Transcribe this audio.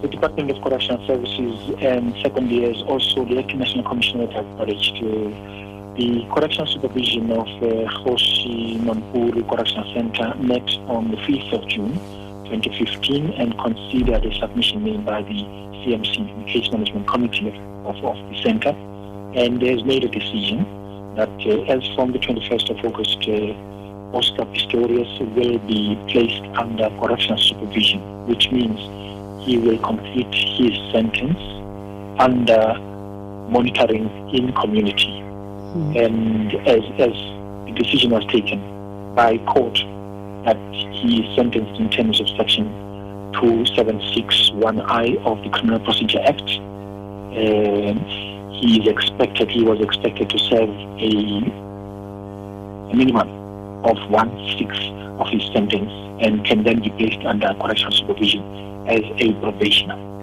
The Department of Correctional Services and secondly has also the National Commission of acknowledged uh, the correctional supervision of uh, Kgosi Mampuru Correctional Center met on the 5th of June 2015 and considered a submission made by the CMC, the Case Management Committee of, of the center, and has made a decision that uh, as from the 21st of August, uh, Oscar Pistorius will be placed under correctional supervision, which means he will complete his sentence under monitoring in community. Mm. And as, as the decision was taken by court that he is sentenced in terms of section 2761I of the Criminal Procedure Act, he is expected, he was expected to serve a, a minimum of one sixth of his sentence and can then be placed under correctional supervision as a probationer.